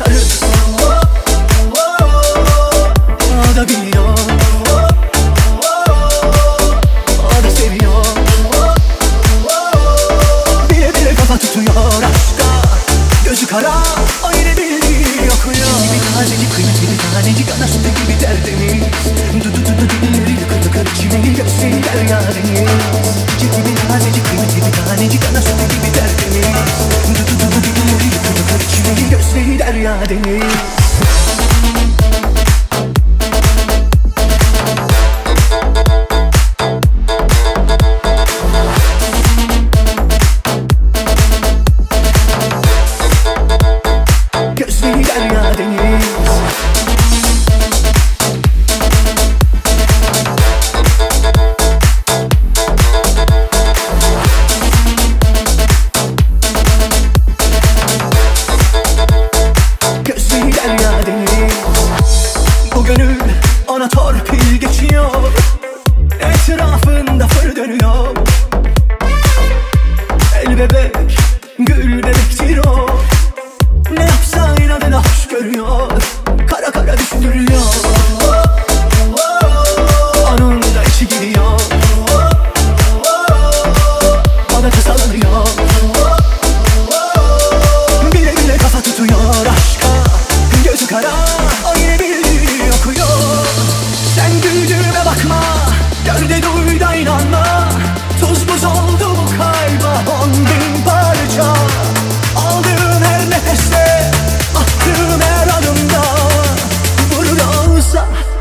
yaşarız O da biliyor O da seviyor Bile bile kafa tutuyor aşka Gözü kara o yine bildiği okuyor Gibi tazeci kıymetini tanecik anasında gibi derdimiz Du du du du dilileri yıkır yıkır içimeli hepsi der yareniz Gibi derya deniz ona torpil geçiyor. Etrafında fır dönüyor. El bebek, gül bebektir o. Ne yapsa inadına hoş görüyor. Kara kara düşündürüyor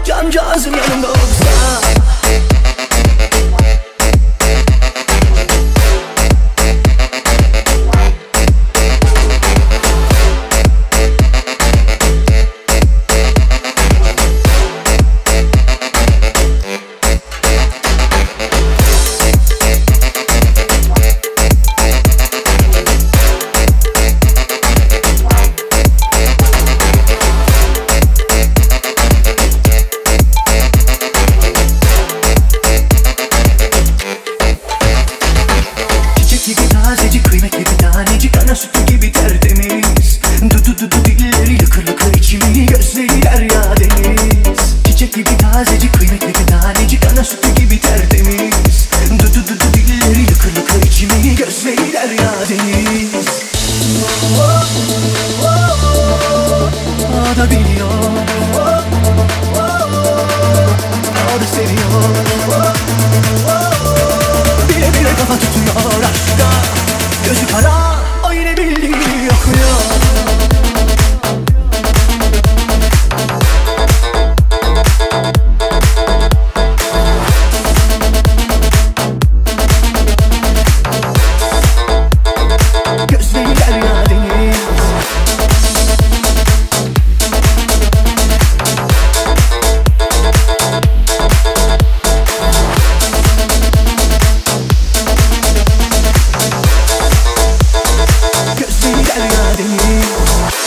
Cam cazım yanımda olsa kıymetli bir tanecik Ana sütü gibi tertemiz. Dudu dudu dilleri lıkır lıkır içimi Gözleri derya deniz. Çiçek gibi tazecik kıymetli bir tanecik Ana sütü gibi tertemiz. Dudu dudu dilleri lıkır lıkır içimi Gözleri derya deniz. O da biliyor O da seviyor Gözü kara. you.